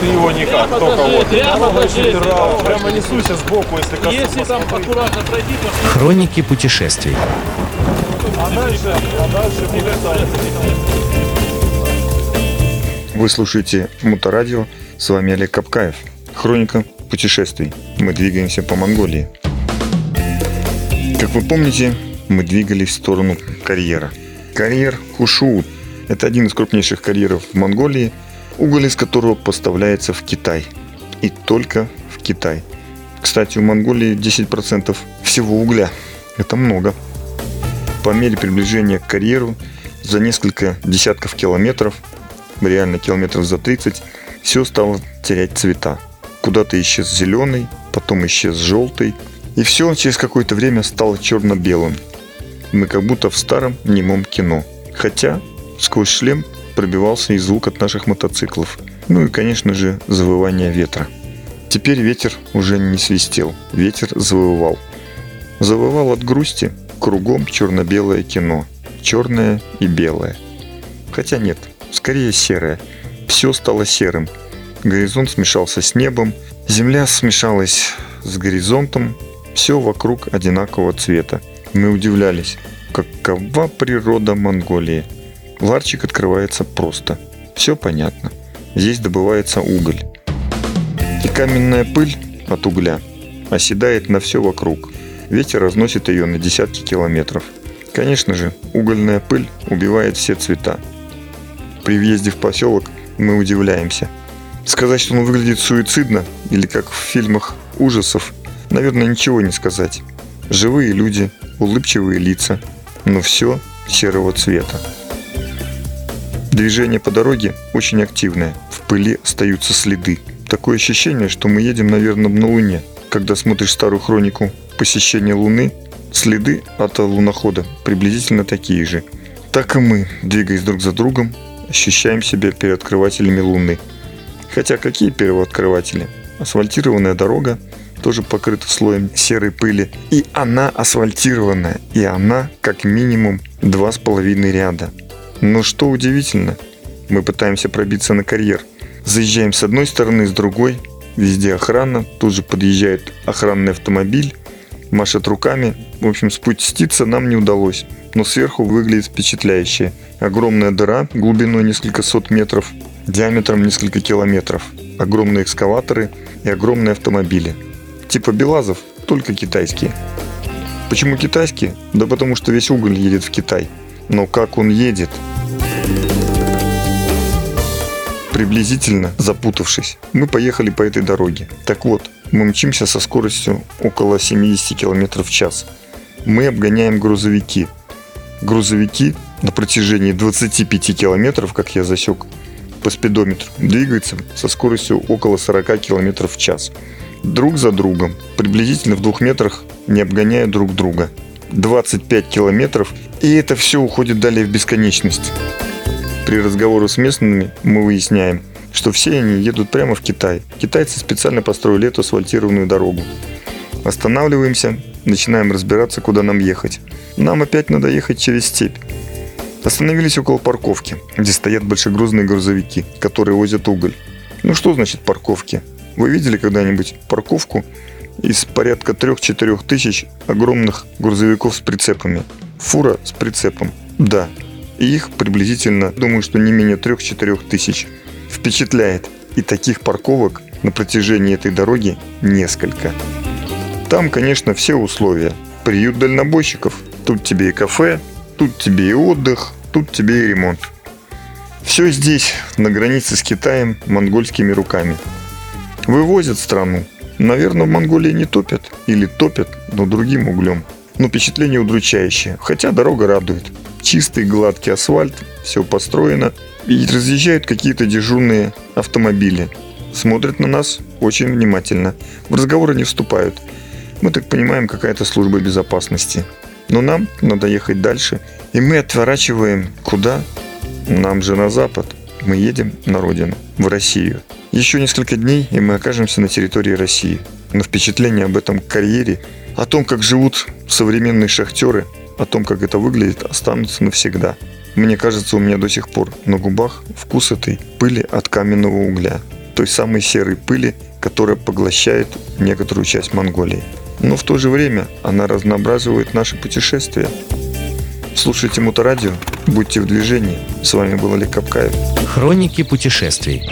Ты его никак, только вот. Прямо, прямо несуйся сбоку, если коснусь. Если там аккуратно пройти, то Хроники путешествий. А дальше, а дальше Вы слушаете Моторадио, с вами Олег Капкаев. Хроника путешествий. Мы двигаемся по Монголии. Как вы помните, мы двигались в сторону карьера. Карьер Хушуут – это один из крупнейших карьеров в Монголии, уголь из которого поставляется в Китай. И только в Китай. Кстати, у Монголии 10% всего угля. Это много. По мере приближения к карьеру за несколько десятков километров, реально километров за 30, все стало терять цвета. Куда-то исчез зеленый, потом исчез желтый, и все через какое-то время стало черно-белым. Мы как будто в старом немом кино. Хотя сквозь шлем пробивался и звук от наших мотоциклов. Ну и, конечно же, завывание ветра. Теперь ветер уже не свистел, ветер завывал. Завывал от грусти, кругом черно-белое кино. Черное и белое. Хотя нет, скорее серое. Все стало серым. Горизонт смешался с небом, земля смешалась с горизонтом, все вокруг одинакового цвета. Мы удивлялись, какова природа Монголии. Ларчик открывается просто. Все понятно. Здесь добывается уголь. И каменная пыль от угля оседает на все вокруг. Ветер разносит ее на десятки километров. Конечно же, угольная пыль убивает все цвета. При въезде в поселок мы удивляемся. Сказать, что он выглядит суицидно, или как в фильмах ужасов, наверное, ничего не сказать. Живые люди, улыбчивые лица, но все серого цвета. Движение по дороге очень активное. В пыли остаются следы. Такое ощущение, что мы едем, наверное, на Луне. Когда смотришь старую хронику посещения Луны, следы от лунохода приблизительно такие же. Так и мы, двигаясь друг за другом, ощущаем себя первооткрывателями Луны. Хотя какие первооткрыватели? Асфальтированная дорога тоже покрыта слоем серой пыли. И она асфальтированная. И она как минимум два с половиной ряда. Но что удивительно, мы пытаемся пробиться на карьер. Заезжаем с одной стороны, с другой. Везде охрана. Тут же подъезжает охранный автомобиль. Машет руками. В общем, спуститься нам не удалось. Но сверху выглядит впечатляюще. Огромная дыра глубиной несколько сот метров, диаметром несколько километров. Огромные экскаваторы и огромные автомобили. Типа Белазов, только китайские. Почему китайские? Да потому что весь уголь едет в Китай. Но как он едет? Приблизительно запутавшись, мы поехали по этой дороге. Так вот, мы мчимся со скоростью около 70 км в час. Мы обгоняем грузовики. Грузовики на протяжении 25 километров, как я засек по спидометру, двигаются со скоростью около 40 км в час. Друг за другом, приблизительно в двух метрах, не обгоняя друг друга. 25 километров, и это все уходит далее в бесконечность. При разговоре с местными мы выясняем, что все они едут прямо в Китай. Китайцы специально построили эту асфальтированную дорогу. Останавливаемся, начинаем разбираться, куда нам ехать. Нам опять надо ехать через степь. Остановились около парковки, где стоят большегрузные грузовики, которые возят уголь. Ну что значит парковки? Вы видели когда-нибудь парковку из порядка 3-4 тысяч огромных грузовиков с прицепами? Фура с прицепом. Да. И их приблизительно, думаю, что не менее 3-4 тысяч. Впечатляет. И таких парковок на протяжении этой дороги несколько. Там, конечно, все условия. Приют дальнобойщиков. Тут тебе и кафе, тут тебе и отдых, тут тебе и ремонт. Все здесь, на границе с Китаем, монгольскими руками. Вывозят страну. Наверное, в Монголии не топят. Или топят, но другим углем. Но впечатление удручающее. Хотя дорога радует. Чистый гладкий асфальт, все построено. И разъезжают какие-то дежурные автомобили. Смотрят на нас очень внимательно. В разговоры не вступают. Мы так понимаем, какая-то служба безопасности. Но нам надо ехать дальше. И мы отворачиваем куда? Нам же на запад. Мы едем на родину, в Россию. Еще несколько дней, и мы окажемся на территории России. Но впечатление об этом карьере, о том, как живут современные шахтеры, о том, как это выглядит, останутся навсегда. Мне кажется, у меня до сих пор на губах вкус этой пыли от каменного угля. Той самой серой пыли, которая поглощает некоторую часть Монголии. Но в то же время она разнообразивает наши путешествия. Слушайте Моторадио, будьте в движении. С вами был Олег Капкаев. Хроники путешествий.